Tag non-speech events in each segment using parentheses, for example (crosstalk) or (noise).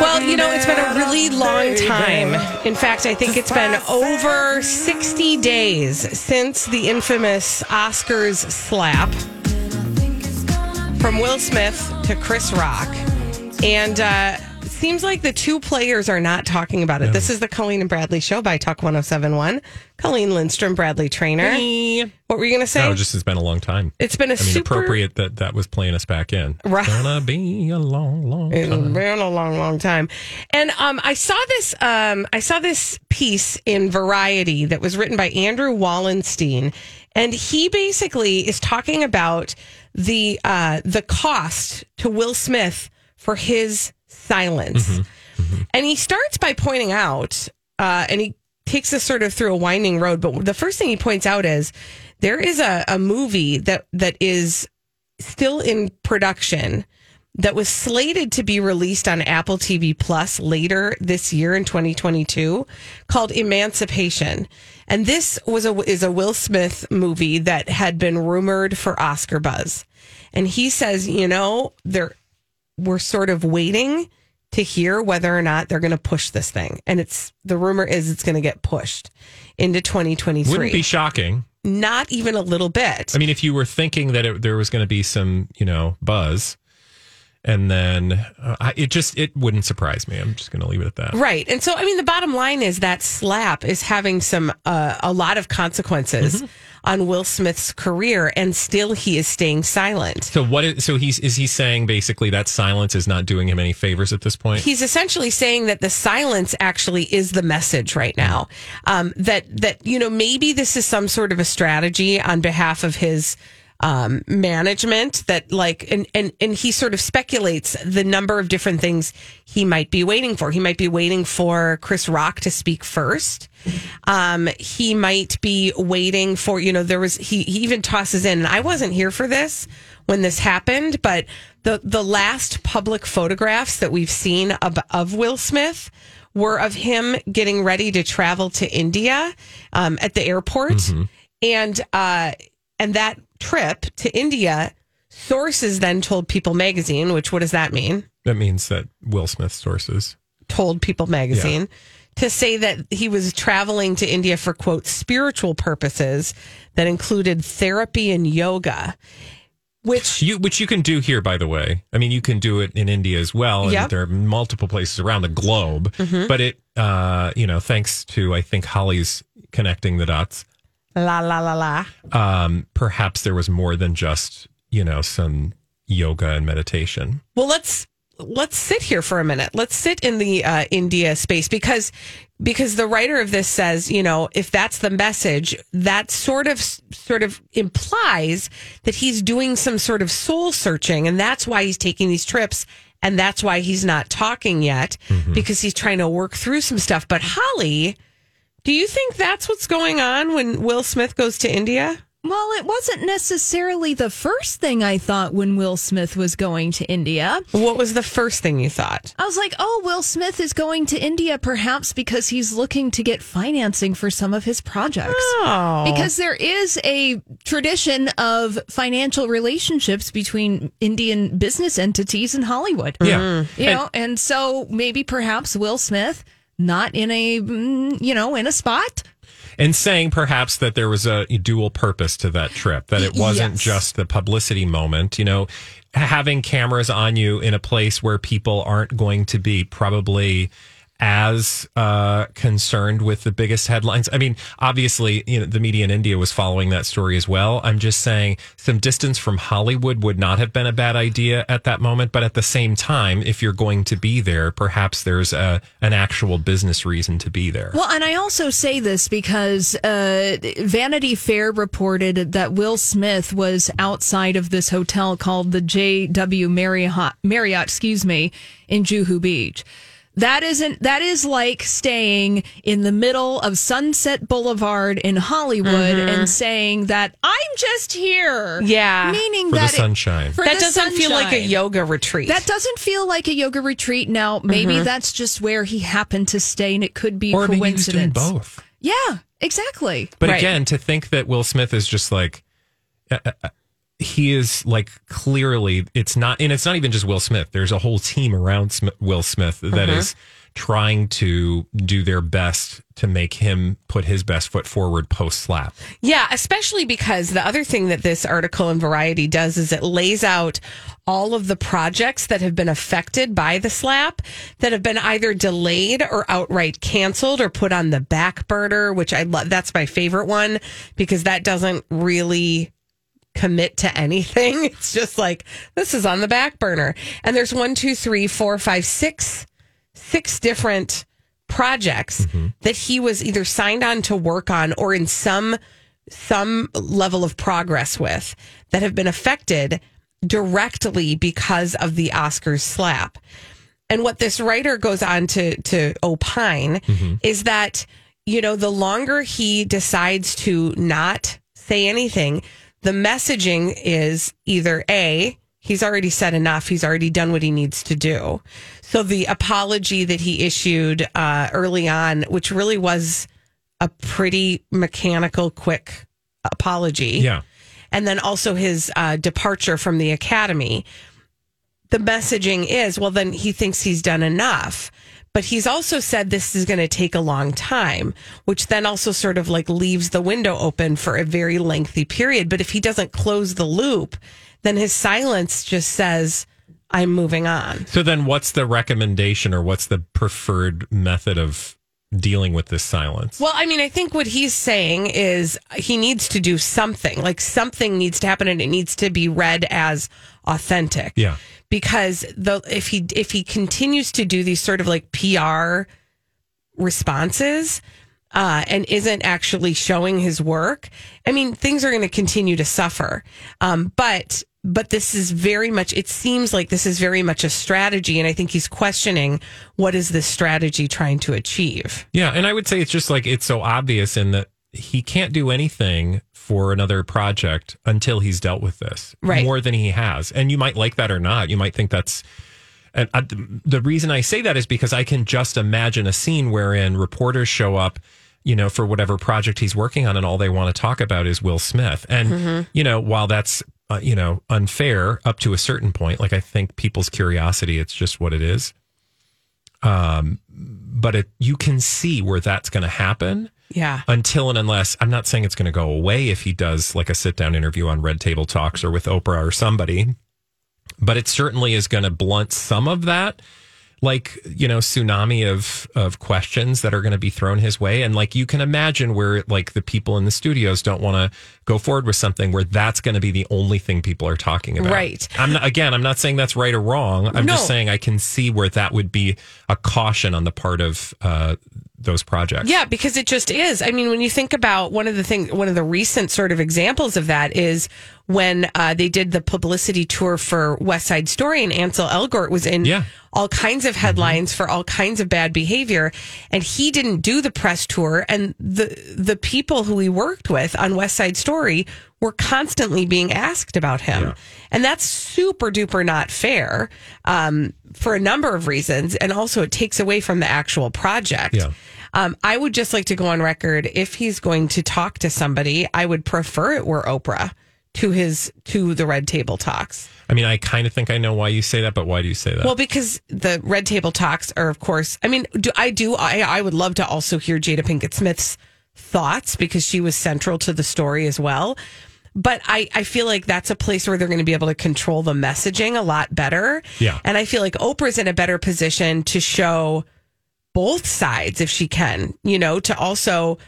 Well, you know, it's been a really long time. In fact, I think it's been over 60 days since the infamous Oscars slap from Will Smith to Chris Rock. And uh, seems like the two players are not talking about it. This is the Colleen and Bradley show by Talk 1071. Colleen Lindstrom, Bradley Trainer. What were you going to say? No, just it's been a long time. it's been a I mean, super. appropriate that that was playing us back in. Right. Gonna be a long, long It's time. been a long, long time. And um, I saw this. Um, I saw this piece in Variety that was written by Andrew Wallenstein, and he basically is talking about the uh, the cost to Will Smith for his silence, and he starts by pointing out, uh, and he takes us sort of through a winding road. But the first thing he points out is there is a, a movie that that is still in production that was slated to be released on Apple TV Plus later this year in 2022 called Emancipation. And this was a is a Will Smith movie that had been rumored for Oscar buzz. And he says, you know, they're we're sort of waiting to hear whether or not they're going to push this thing. And it's the rumor is it's going to get pushed into 2023. Wouldn't be shocking. Not even a little bit. I mean, if you were thinking that it, there was going to be some, you know, buzz, and then uh, I, it just it wouldn't surprise me. I'm just going to leave it at that. Right. And so, I mean, the bottom line is that slap is having some, uh, a lot of consequences Mm-hmm. on Will Smith's career, and still he is staying silent. So what? Is, so he's is he saying basically that silence is not doing him any favors at this point? He's essentially saying that the silence actually is the message right now. Um, that, that, you know, maybe this is some sort of a strategy on behalf of his, um, management that like, and, and, and he sort of speculates the number of different things he might be waiting for. He might be waiting for Chris Rock to speak first. Um, he might be waiting for, you know, there was, he, he even tosses in, and I wasn't here for this when this happened, but the, the last public photographs that we've seen of, of Will Smith were of him getting ready to travel to India, um, at the airport. And, uh, and that trip to India, sources then told People magazine, which what does that mean? that means that Will Smith sources. told People magazine to say that he was traveling to India for quote spiritual purposes that included therapy and yoga, which You, which you can do here, by the way. I mean, you can do it in India as well. And Yep. there are multiple places around the globe. Mm-hmm. But it, uh, you know, thanks to I think Holly's connecting the dots. La la la la. um, perhaps there was more than just you know some yoga and meditation. Well, let's let's sit here for a minute. Let's sit in the uh, India space because because the writer of this says, you know, if that's the message, that sort of sort of implies that he's doing some sort of soul searching, and that's why he's taking these trips. And that's why he's not talking yet because he's trying to work through some stuff. But Holly, do you think that's what's going on when Will Smith goes to India? Well, it wasn't necessarily the first thing I thought when Will Smith was going to India. What was the first thing you thought? I was like, oh, Will Smith is going to India perhaps because he's looking to get financing for some of his projects. Oh, Because there is a tradition of financial relationships between Indian business entities and Hollywood. Yeah, You know, and so maybe perhaps Will Smith not in a, mm, you know, in a spot. and saying perhaps that there was a dual purpose to that trip, that it wasn't Yes. just the publicity moment. You know, having cameras on you in a place where people aren't going to be probably as uh, concerned with the biggest headlines. I mean, obviously, you know, the media in India was following that story as well. I'm just saying some distance from Hollywood would not have been a bad idea at that moment. But at the same time, if you're going to be there, perhaps there's a, an actual business reason to be there. Well, and I also say this because uh, Vanity Fair reported that Will Smith was outside of this hotel called the JW Marriott, Marriott, excuse me, in Juhu Beach. That isn't that is like staying in the middle of Sunset Boulevard in Hollywood and saying that I'm just here. Yeah. Meaning For the that it- sunshine. for that the doesn't feel like a yoga retreat. That doesn't feel like a yoga retreat. Now, maybe that's just where he happened to stay and it could be or maybe he was doing coincidence. both. Yeah, exactly. But Right. again, to think that Will Smith is just like uh, uh, he is like clearly it's not, and it's not even just Will Smith. There's a whole team around Sm- Will Smith that mm-hmm. is trying to do their best to make him put his best foot forward post slap. Yeah, especially because the other thing that this article in Variety does is it lays out all of the projects that have been affected by the slap that have been either delayed or outright canceled or put on the back burner, which I love. That's my favorite one because that doesn't really commit to anything. (laughs) It's just like this is on the back burner. And there's one, two, three, four, five, six, six different projects mm-hmm. that he was either signed on to work on or in some some level of progress with that have been affected directly because of the Oscars slap. And what this writer goes on to to opine mm-hmm. is that you know the longer he decides to not say anything, the messaging is either a he's already said enough, he's already done what he needs to do. So the apology that he issued uh, early on, which really was a pretty mechanical, quick apology Yeah. and then also his uh, departure from the academy. The messaging is, well, then he thinks he's done enough. But he's also said this is going to take a long time, which then also sort of like leaves the window open for a very lengthy period. But if he doesn't close the loop, then his silence just says, I'm moving on. So then what's the recommendation or what's the preferred method of dealing with this silence? Well, I mean, I think what he's saying is he needs to do something. Like something needs to happen, and it needs to be read as authentic. Yeah. Because the if he if he continues to do these sort of like PR responses uh, and isn't actually showing his work, I mean, things are going to continue to suffer. Um, but but this is very much. It seems like this is very much a strategy, and I think he's questioning what is this strategy trying to achieve. Yeah, and I would say it's just like it's so obvious in that he can't do anything for another project until he's dealt with this Right. more than he has. And you might like that or not. You might think that's and uh, I, the reason I say that is because I can just imagine a scene wherein reporters show up, you know, for whatever project he's working on, and all they want to talk about is Will Smith. And mm-hmm. you know, while that's uh, you know unfair up to a certain point, like I think people's curiosity, it's just what it is. Um, but it, you can see where that's going to happen Yeah. until and unless I'm not saying it's going to go away if he does like a sit down interview on Red Table Talks or with Oprah or somebody, but it certainly is going to blunt some of that like you know tsunami of of questions that are going to be thrown his way and like you can imagine where like the people in the studios don't want to go forward with something where that's going to be the only thing people are talking about Right. i'm not, again i'm not saying that's right or wrong i'm No. just saying i can see where that would be a caution on the part of uh those projects Yeah, because it just is. I mean, when you think about one of the things, one of the recent sort of examples of that is when uh, they did the publicity tour for West Side Story, and Ansel Elgort was in Yeah. all kinds of headlines for all kinds of bad behavior, and he didn't do the press tour, and the the people who he worked with on West Side Story were constantly being asked about him, and that's super duper not fair um, for a number of reasons, and also it takes away from the actual project. Yeah. Um, I would just like to go on record. If he's going to talk to somebody, I would prefer it were Oprah to his to the Red Table Talks. i mean i kind of think i know why you say that but why do you say that Well, because the Red Table Talks are, of course. I mean, do I do? I I would love to also hear Jada Pinkett Smith's thoughts because she was central to the story as well. But I, I feel like that's a place where they're going to be able to control the messaging a lot better. Yeah. And I feel like Oprah's in a better position to show both sides if she can, you know, to also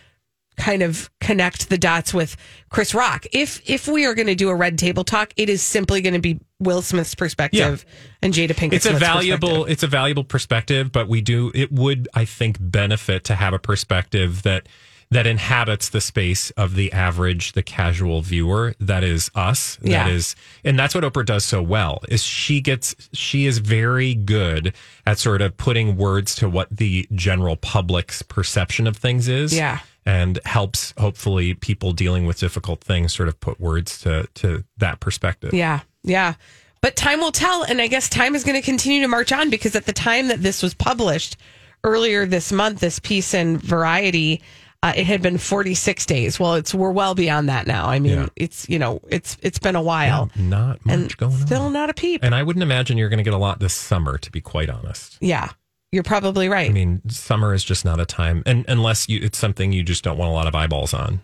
kind of connect the dots with Chris Rock. If if we are going to do a red table talk, it is simply going to be Will Smith's perspective and Jada Pinkett. it's a valuable perspective. it's a valuable perspective but we do it would i think benefit to have a perspective that that inhabits the space of the average the casual viewer that is us Yeah. that is and that's what oprah does so well is she gets she is very good at sort of putting words to what the general public's perception of things is Yeah. And helps hopefully people dealing with difficult things sort of put words to to that perspective Yeah, yeah. But time will tell. And I guess time is going to continue to march on because at the time that this was published earlier this month, this piece in Variety, uh, it had been 46 days. Well, it's we're well beyond that now. I mean, Yeah. it's, you know, it's it's been a while. not much and going on still not a peep. And I wouldn't imagine you're going to get a lot this summer, to be quite honest. yeah, you're probably right. I mean, summer is just not a time, and unless you, it's something you just don't want a lot of eyeballs on.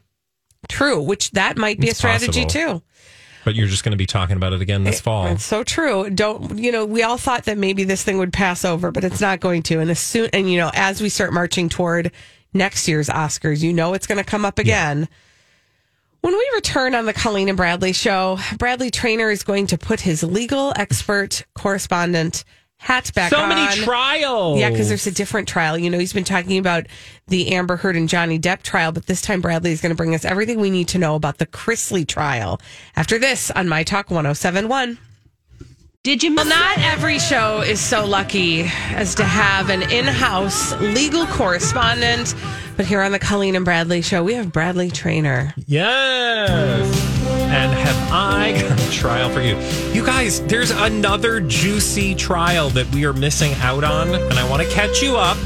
True, which that might be It's a strategy possible. too. But you're just going to be talking about it again this fall. It's so true. Don't you know? We all thought that maybe this thing would pass over, but it's not going to. And as soon and you know, as we start marching toward next year's Oscars, you know it's going to come up again. When we return on the Colleen and Bradley show, Bradley Trainer is going to put his legal expert correspondent hat back so on. many trials. Yeah, because there's a different trial. You know, he's been talking about the Amber Heard and Johnny Depp trial, but this time Bradley is going to bring us everything we need to know about the Chrisley trial. After this on My Talk 1071. Did you Well, not every show is so lucky as to have an in house legal correspondent, but here on the Colleen and Bradley show, we have Bradley Trainer. Yes. And have I (laughs) got a trial for you? You guys, there's another juicy trial that we are missing out on, and I want to catch you up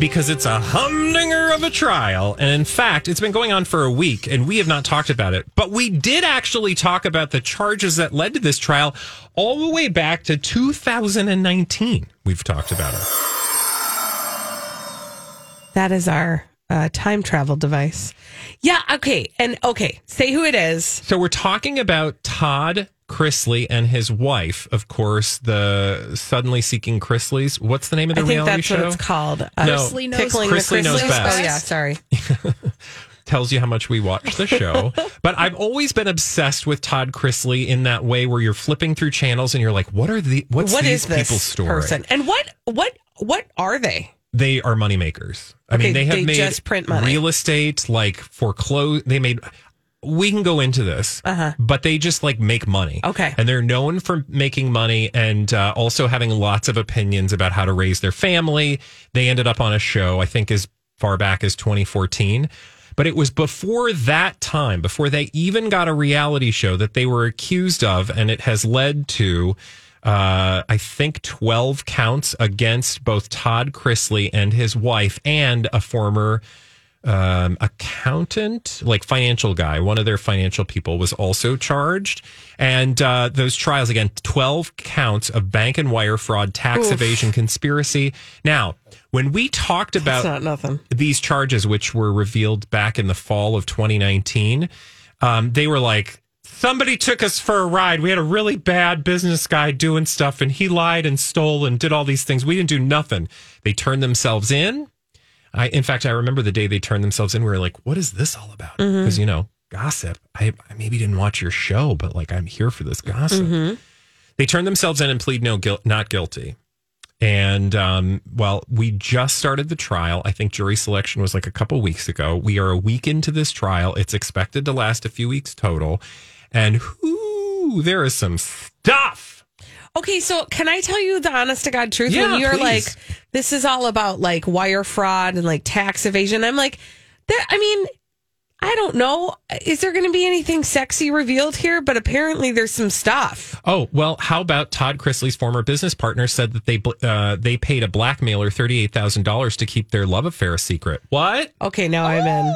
because it's a humdinger of a trial. And in fact, it's been going on for a week, and we have not talked about it. But we did actually talk about the charges that led to this trial all the way back to 2019. We've talked about it. That is our uh, time travel device. Yeah, okay. And okay, say who it is. So we're talking about Todd Chrisley and his wife, of course, the suddenly seeking Chrisleys. What's the name of the I think reality that's show? what it's called. Uh, No. Chrisley knows- Tickling Chrisley knows Chrisleys. best. Oh, yeah, sorry. (laughs) Tells you how much we watch the show. (laughs) but I've always been obsessed with Todd Chrisley in that way where you're flipping through channels and you're like, what are the what's What these is this people's story? person? And what what what are they? They are moneymakers. I Okay, mean, they have they made just print money. real estate, like foreclose. They made. We can go into this, but they just like make money. Uh-huh. Okay. and they're known for making money and uh, also having lots of opinions about how to raise their family. They ended up on a show, I think, as far back as 2014. But it was before that time, before they even got a reality show that they were accused of, and it has led to uh, I think 12 counts against both Todd Chrisley and his wife and a former um, accountant, like financial guy. One of their financial people was also charged. And uh, those trials, again, 12 counts of bank and wire fraud, tax evasion, conspiracy. Now, when we talked about these charges, which were revealed back in the fall of 2019, um, they were like, somebody took us for a ride. We had a really bad business guy doing stuff, and he lied and stole and did all these things. We didn't do nothing. They turned themselves in. I, in fact, I remember the day they turned themselves in. We were like, "What is this all about?" Because you know, gossip. I, I maybe didn't watch your show, but like, I'm here for this gossip. They turned themselves in and plead no guilt, not guilty. And um, well, we just started the trial. I think jury selection was like a couple weeks ago. We are a week into this trial. It's expected to last a few weeks total. And whoo, there is some stuff. Okay, so can I tell you the honest to God truth? Yeah, when you're please. like, this is all about like wire fraud and like tax evasion, I'm like, there. I mean, I don't know. Is there going to be anything sexy revealed here? But apparently, there's some stuff. Oh well, how about Todd Chrisley's former business partner said that they uh, they paid a blackmailer thirty eight thousand dollars to keep their love affair a secret. What? Okay, now I'm in.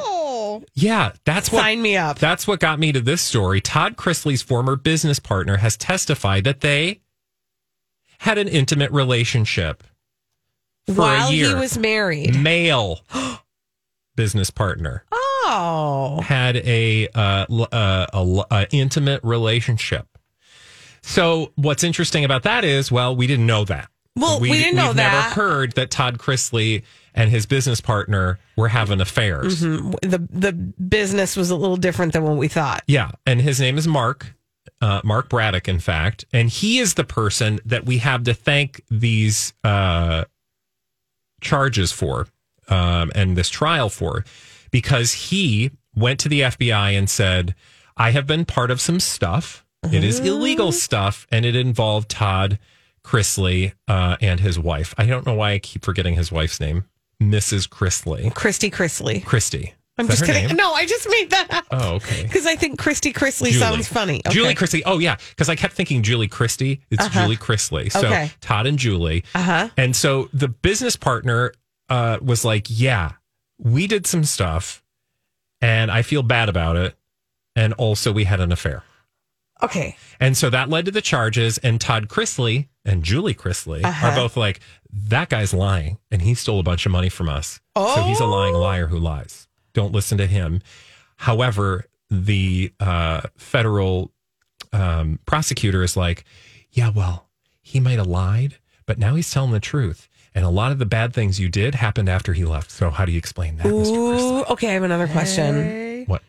Yeah, that's what Sign me up. That's what got me to this story. Todd Chrisley's former business partner has testified that they had an intimate relationship for While a year. he was married. male (gasps) business partner Oh, had a uh, uh, a uh, intimate relationship. So what's interesting about that is, well, we didn't know that. Well, we didn't know that. never heard that Todd Chrisley and his business partner were having affairs. the the business was a little different than what we thought. Yeah, and his name is Mark, uh, Mark Braddock, in fact, and he is the person that we have to thank these uh, charges for um, and this trial for, because he went to the FBI and said, "I have been part of some stuff. It is illegal stuff, and it involved Todd Chrisley uh, and his wife. I don't know why I keep forgetting his wife's name, Mrs. Chrisley, Christy Chrisley. Christy. I'm just kidding. name? No, I just made that up. Oh, okay. (laughs) Because I think Christy Chrisley Julie. sounds funny. Okay. Julie Chrisley. Oh yeah, because I kept thinking Julie Christie. It's Julie Chrisley. So Okay. Todd and Julie. Uh-huh. And so the business partner uh, was like, "Yeah, we did some stuff, and I feel bad about it, and also we had an affair." Okay. And so that led to the charges. And Todd Chrisley and Julie Chrisley Uh-huh. are both like, "That guy's lying, and he stole a bunch of money from us. Oh. So he's a lying Oh. liar who lies. Don't listen to him." However, the uh, federal um, prosecutor is like, yeah, well, he might have lied, but now he's telling the truth. And a lot of the bad things you did happened after he left. So how do you explain that, Mr. Ooh, Chrisley? okay. I have another question. What?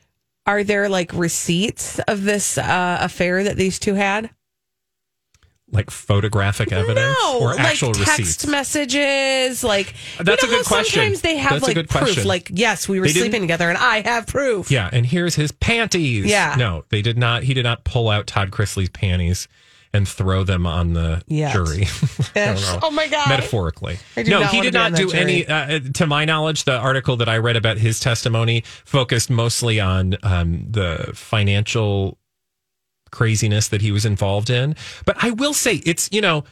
Are there like receipts of this uh, affair that these two had? Like photographic evidence no, or actual like text receipts? messages. Like That's you a good question. Sometimes they have That's like proof. question. Like yes, we were They sleeping together, and I have proof. yeah, and here's his panties. Yeah. No, they did not. He did not pull out Todd Chrisley's panties and throw them on the Yet. jury. (laughs) Know. Oh my God. Metaphorically. I do No, he did not do any. Uh, to my knowledge, the article that I read about his testimony focused mostly on um, the financial craziness that he was involved in. But I will say, it's you know.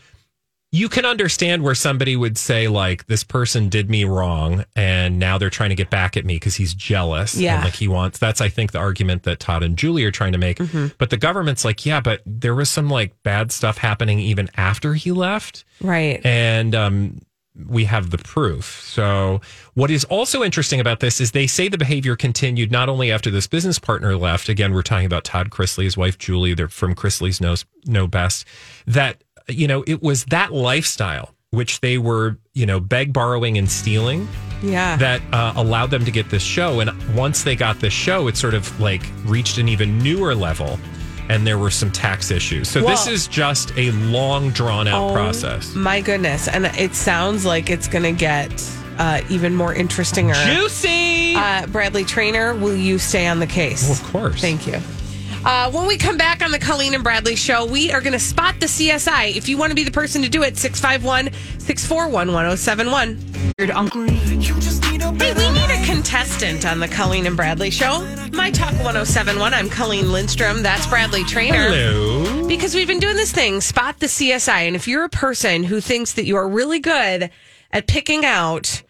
You can understand where somebody would say, like, this person did me wrong, and now they're trying to get back at me because he's jealous. Yeah. And, like, he wants, that's, I think, the argument that Todd and Julie are trying to make. Mm-hmm. But the government's like, yeah, but there was some, like, bad stuff happening even after he left Right. and um, we have the proof. So, what is also interesting about this is they say the behavior continued not only after this business partner left. Again, we're talking about Todd Chrisley, his wife Julie. They're from Chrisley's knows know best. That you know, it was that lifestyle which they were, you know, beg, borrowing, and stealing Yeah. that uh, allowed them to get this show. And once they got this show, it sort of like reached an even newer level. And there were some tax issues. So this is just a long, drawn out Oh, process. My goodness. And it sounds like it's going to get uh, even more interesting. Juicy. Uh, Bradley Trainer, will you stay on the case? Well, of course. Thank you. Uh, when we come back on the Colleen and Bradley show, we are going to spot the CSI. If you want to be the person to do it, 651 641 1071. Uncle. Hey, we need a contestant on the Colleen and Bradley show. My Talk 1071. I'm Colleen Lindstrom. That's Bradley Trainer. Hello. Because we've been doing this thing, spot the CSI. And if you're a person who thinks that you are really good at picking out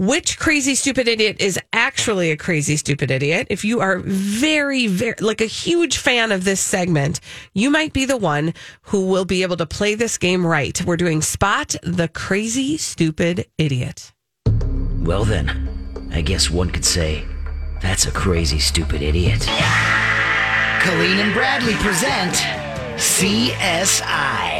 which crazy stupid idiot is actually a crazy stupid idiot, if you are very, very, like a huge fan of this segment, you might be the one who will be able to play this game right. We're doing spot the crazy stupid idiot. Well, then, I guess one could say that's a crazy, stupid idiot. Colleen and Bradley present CSI.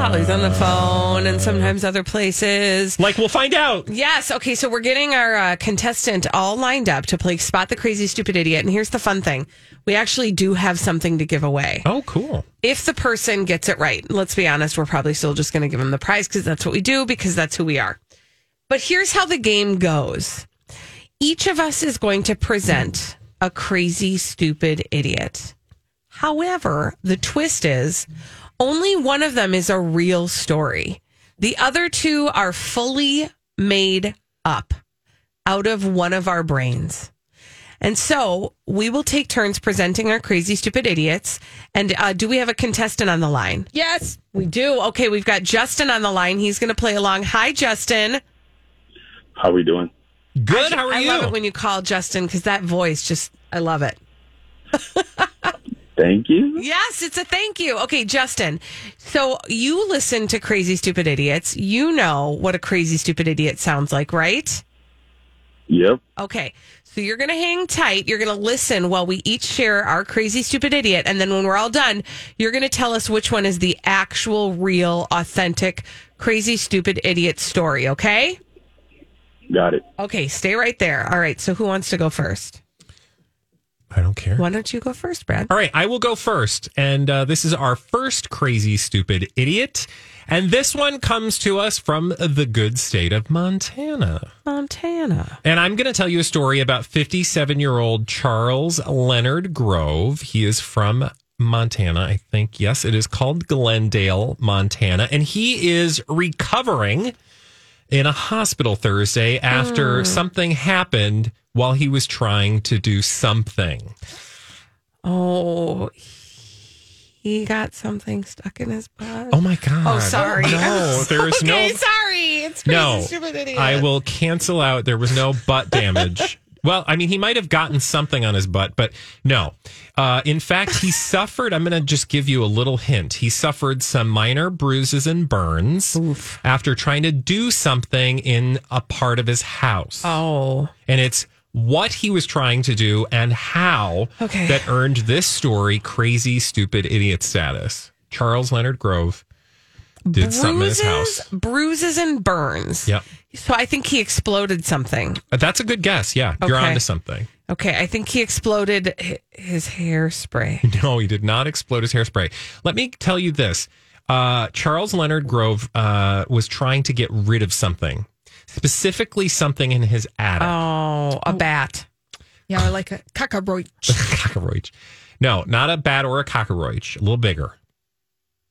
Holly's on the phone and sometimes other places. like we'll find out. Yes. Okay. So we're getting our uh, contestant all lined up to play Spot the Crazy Stupid Idiot. And here's the fun thing we actually do have something to give away. Oh, cool. If the person gets it right, let's be honest, we're probably still just going to give them the prize because that's what we do, because that's who we are. But here's how the game goes each of us is going to present a crazy, stupid idiot. However, the twist is only one of them is a real story. The other two are fully made up out of one of our brains. And so we will take turns presenting our crazy, stupid idiots. And uh, do we have a contestant on the line? Yes, we do. Okay, we've got Justin on the line. He's going to play along. Hi, Justin. How are we doing? Good. How are I you? I love it when you call Justin because that voice just, I love it. (laughs) thank you. Yes, it's a thank you. Okay, Justin. So you listen to Crazy Stupid Idiots. You know what a crazy stupid idiot sounds like, right? Yep. Okay. So you're going to hang tight. You're going to listen while we each share our crazy stupid idiot. And then when we're all done, you're going to tell us which one is the actual, real, authentic, crazy stupid idiot story. Okay. Got it. Okay. Stay right there. All right. So who wants to go first? I don't care. Why don't you go first, Brad? All right, I will go first. And uh, this is our first crazy, stupid idiot. And this one comes to us from the good state of Montana. Montana. And I'm going to tell you a story about 57 year old Charles Leonard Grove. He is from Montana, I think. Yes, it is called Glendale, Montana. And he is recovering in a hospital Thursday after hmm. something happened while he was trying to do something. Oh, he got something stuck in his butt. Oh my God. Oh, sorry. No, there is (laughs) okay, no. sorry. It's No, stupid idiot. I will cancel out. There was no butt damage. (laughs) well, I mean, he might have gotten something on his butt, but no. Uh, in fact, he (laughs) suffered. I'm going to just give you a little hint. He suffered some minor bruises and burns after trying to do something in a part of his house. Oh, And it's what he was trying to do and how Okay. that earned this story crazy, stupid idiot status. Charles Leonard Grove did something in his bruises, house. bruises and burns. Yep. So I think he exploded something. Uh, That's a good guess. Yeah, you're Okay. onto something. Okay, I think he exploded his hairspray. (laughs) No, he did not explode his hairspray. Let me tell you this: uh, Charles Leonard Grove uh, was trying to get rid of something, specifically something in his attic. Oh, a bat. Yeah, or like a cockroach. (laughs) cockroach. No, not a bat or a cockroach. A little bigger.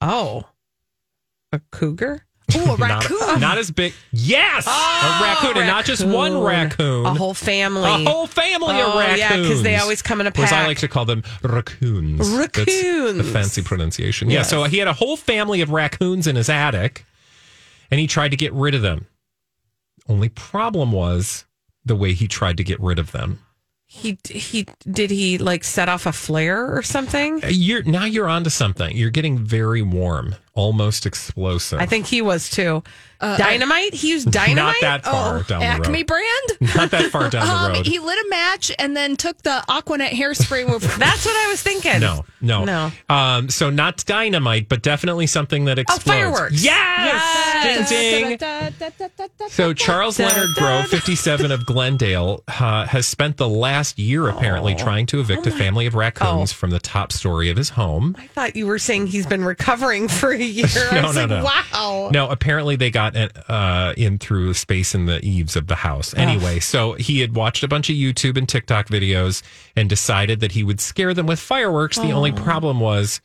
Oh, a cougar. Ooh, a (laughs) raccoon. (laughs) not as big. Yes, a raccoon, and not just one raccoon. A whole family. A whole family of raccoons. Yeah, because they always come in a pack. as I like to call them, raccoons. That's Raccoons. the fancy pronunciation. Yeah, so he had a whole family of raccoons in his attic, and he tried to get rid of them. Only problem was the way he tried to get rid of them. He he did he like set off a flare or something? Uh, You're now you're onto something. You're getting very warm, almost explosive. I think he was too. Uh, dynamite. He used (laughs) dynamite. not that far Oh, down the Acme road. brand. (laughs) Not that far down the Um, road. he lit a match and then took the Aquanet hairspray. With (laughs) That's what I was thinking. No, no, No. Um, so not dynamite, but definitely something that explodes. Oh, fireworks. Yes, ding, ding. So Charles Leonard Grove, 57 of Glendale, uh, has spent the last year apparently trying to evict a family of raccoons Oh. from the top story of his home. I thought you were saying he's been recovering for a year. (laughs) I No, was no, like, no. wow. No, apparently they got uh, in through space in the eaves of the house. Anyway, so he had watched a bunch of YouTube and TikTok videos and decided that he would scare them with fireworks. The only problem was,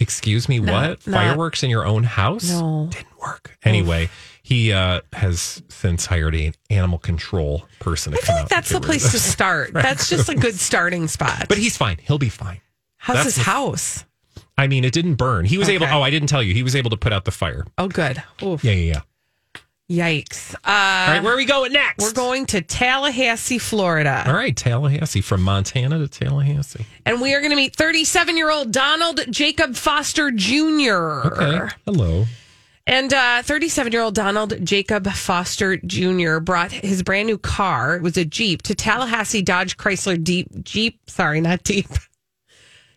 excuse me, what? not- Fireworks in your own house? No. Didn't work. Anyway, he uh, has since hired an animal control person to I come out like that's the place to (laughs) start. That's just a good starting spot. But he's fine. He'll be fine. how's that's his the- house? I mean, it didn't burn. He was able. Oh, I didn't tell you. He was able to put out the fire. Oh, good. Oof. Yeah, yeah, yeah. Yikes. Uh, All right, where are we going next? we're going to Tallahassee, Florida. All right, Tallahassee from Montana to Tallahassee. And we are going to meet 37 year old Donald Jacob Foster Jr. Okay. Hello. And 37 year old Donald Jacob Foster Jr. brought his brand new car, it was a Jeep, to Tallahassee Dodge Chrysler Deep Jeep. Sorry, not Deep. (laughs)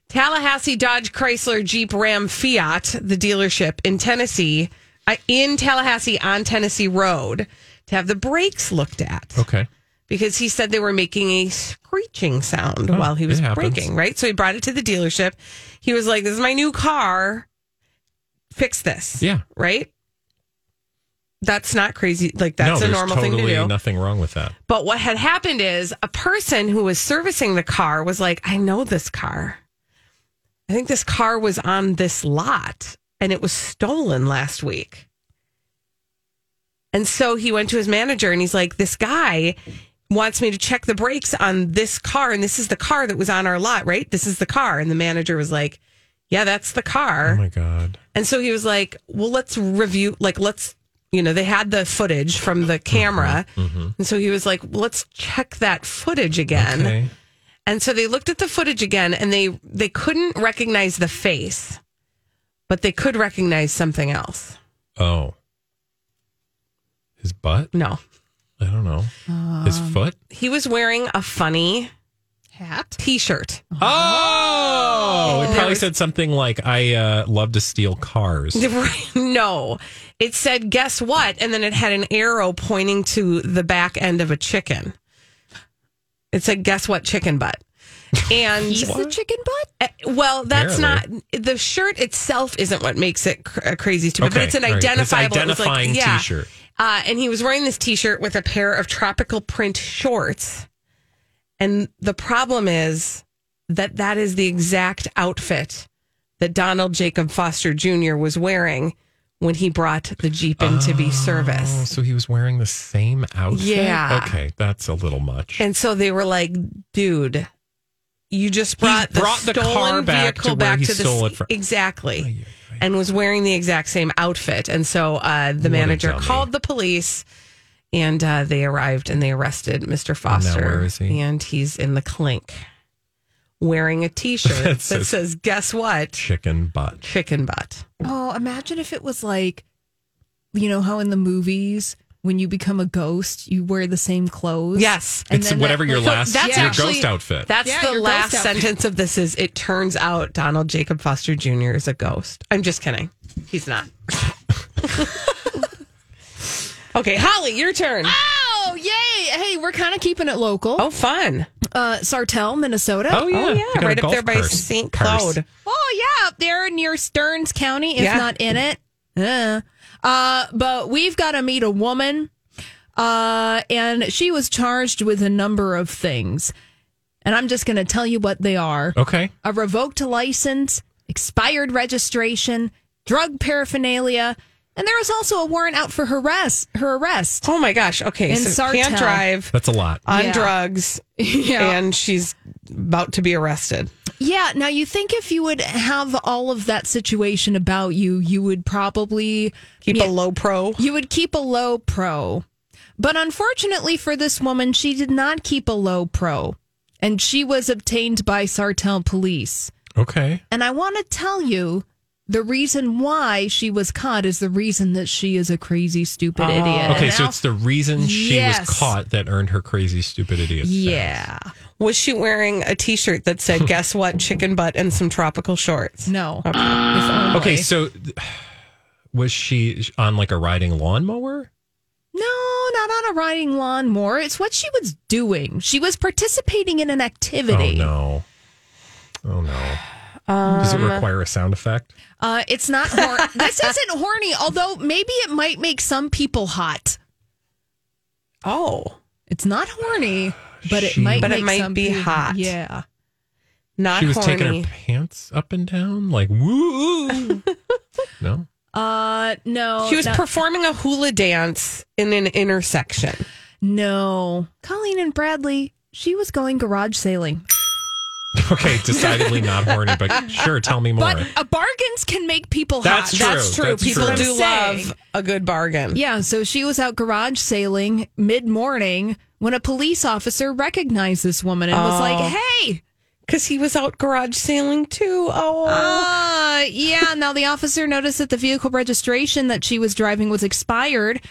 Tallahassee Dodge Chrysler Jeep Ram Fiat, the dealership in Tennessee, uh, in Tallahassee on Tennessee Road, to have the brakes looked at Okay. because he said they were making a screeching sound Oh, while he was braking, right? So he brought it to the dealership. He was like, This is my new car. Fix this. Yeah. Right? That's not crazy. Like, that's no, a normal totally thing to do. nothing wrong with that. But what had happened is a person who was servicing the car was like, I know this car. I think this car was on this lot and it was stolen last week. And so he went to his manager and he's like, This guy wants me to check the brakes on this car. And this is the car that was on our lot, right? This is the car. And the manager was like, Yeah, that's the car. Oh my god. And so he was like, well, let's review, like, let's, you know, they had the footage from the camera. Mm-hmm, And so he was like, well, let's check that footage again. Okay. And so they looked at the footage again and they they couldn't recognize the face, but they could recognize something else. Oh. His butt? No. I don't know. His foot? He was wearing a funny Hat? t-shirt. Oh, it probably was- said something like, I uh, love to steal cars. (laughs) No. It said, guess what? And then it had an arrow pointing to the back end of a chicken. It said, guess what? Chicken butt. And He's the chicken butt? Uh, Well, that's Apparently. not the shirt itself. Isn't what makes it cr- uh, crazy stupid, but Okay, it's an all right. It's identifiable. it was like- identifying yeah. t-shirt. Uh, and he was wearing this T-shirt with a pair of tropical print shorts. And the problem is that that is the exact outfit that Donald Jacob Foster Jr. was wearing when he brought the Jeep in to be Oh, serviced. so he was wearing the same outfit? Yeah. Okay, that's a little much. And so they were like, dude, you just brought, brought the stolen car back vehicle to back to the from. Exactly. And was wearing the exact same outfit. And so uh, the What manager called the police and uh, they arrived and they arrested Mr. Foster. where is he? And he's in the clink wearing a t shirt (laughs) That that says- says, guess what? Chicken butt. Chicken butt. Oh, imagine if it was like, you know, how in the movies, when you become a ghost, you wear the same clothes. Yes. And It's then whatever that- your so last that's your actually- ghost outfit. That's Yeah, the last sentence of this is it turns out Donald Jacob Foster Jr. is a ghost. I'm just kidding. He's not. (laughs) okay, Holly, your turn. Oh, yay. Hey, we're kind of keeping it local. Oh, fun. Uh, Sartell, Minnesota. oh yeah, Oh, yeah. Right up there by. St. Cloud. Oh, yeah, up there near Stearns County, if Yeah. not in it. Uh, uh, but we've got to meet a woman, uh, and she was charged with a number of things. And I'm just going to tell you what they are Okay. a revoked license, expired registration, drug paraphernalia, and there was also a warrant out for her arrest. Her arrest. Oh my gosh. Okay, In so can't drive That's a lot. on Yeah. drugs, (laughs) Yeah. and she's about to be arrested. Yeah. Now you think if you would have all of that situation about you, you would probably Keep Yeah. a low pro. You would keep a low pro. But unfortunately for this woman, she did not keep a low pro. And she was obtained by Sartell police. Okay. And I want to tell you the reason why she was caught is the reason that she is a crazy, stupid ah. idiot. Okay, And so now- it's the reason she Yes. was caught that earned her crazy stupid idiot. status. Yeah. Was she wearing a T-shirt that said (laughs) "Guess what? Chicken butt" and some tropical shorts? No. If only. Okay, so was she on like a riding lawnmower? No, not on a riding lawnmower. It's what she was doing. She was participating in an activity. Oh activity. no. Oh no. Does it require a sound effect? Uh, it's not hor- this isn't horny, although maybe it might make some people hot. Oh, It's not horny, but it She- might But it might some be people- hot. Yeah. not she was horny. taking her pants up and down, like woo. (laughs) no. Uh no. She was not- performing a hula dance in an intersection. No. Colleen and Bradley, she was going garage sailing. (laughs) Okay, decidedly not horny, but sure, tell me more. But uh, bargains can make people That's hot. true. That's true. That's People true. do That's what I'm saying. love a good bargain. Yeah, so she was out garage sailing mid morning when a police officer recognized this woman and was like, Hey, Because he was out garage sailing too. Oh, Uh, yeah. Now the officer noticed that the vehicle registration that she was driving was expired,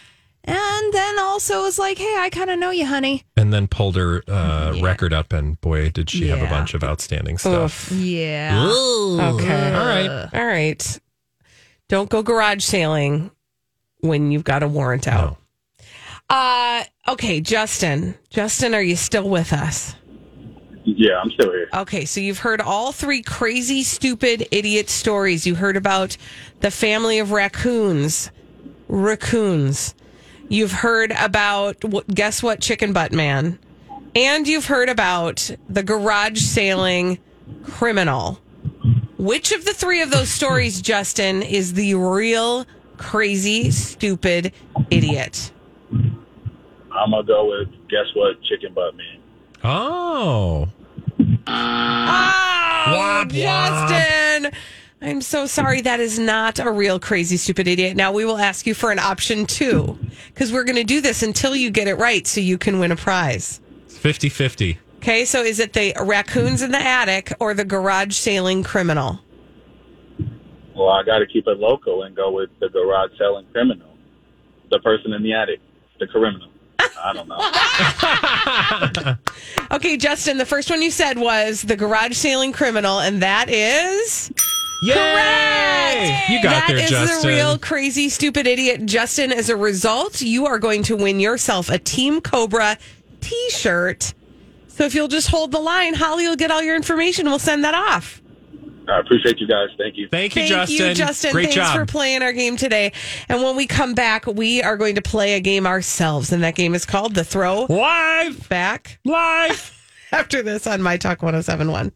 and then also was like, "Hey, I kind of know you, honey." and then pulled her uh, record up, and boy, did she have a bunch of outstanding stuff. Yeah. okay. All right. All right. Don't go garage sailing when you've got a warrant out. No. Uh okay, Justin. Justin, are you still with us? Yeah, I'm still here. Okay, so you've heard all three crazy, stupid, idiot stories. You heard about the family of raccoons, raccoons. You've heard about guess what, chicken butt man, and you've heard about the garage sailing criminal. Which of the three of those stories, Justin, is the real crazy, stupid idiot? I'm gonna go with guess what, chicken butt man. Oh, ah, Oh, Womp, womp. Justin. I'm so sorry. That is not a real crazy, stupid idiot. Now we will ask you for an option two because we're going to do this until you get it right so you can win a prize. it's 50 50. Okay, so is it the raccoons in the attic or the garage sailing criminal? Well, I got to keep it local and go with the garage selling criminal, the person in the attic, the criminal. I don't know. (laughs) Okay, Justin, the first one you said was the garage sailing criminal, and that is Yay! correct. You got That there, is Justin. the real crazy stupid idiot, Justin. As a result, you are going to win yourself a Team Cobra T-shirt. So if you'll just hold the line, Holly will get all your information. We'll send that off. I appreciate you guys. Thank you. Thank you, Thank Justin. you, Justin. Great Thanks job. for playing our game today. And when we come back, we are going to play a game ourselves, and that game is called the Throw Live, Back. live. (laughs) After this on My Talk 1071.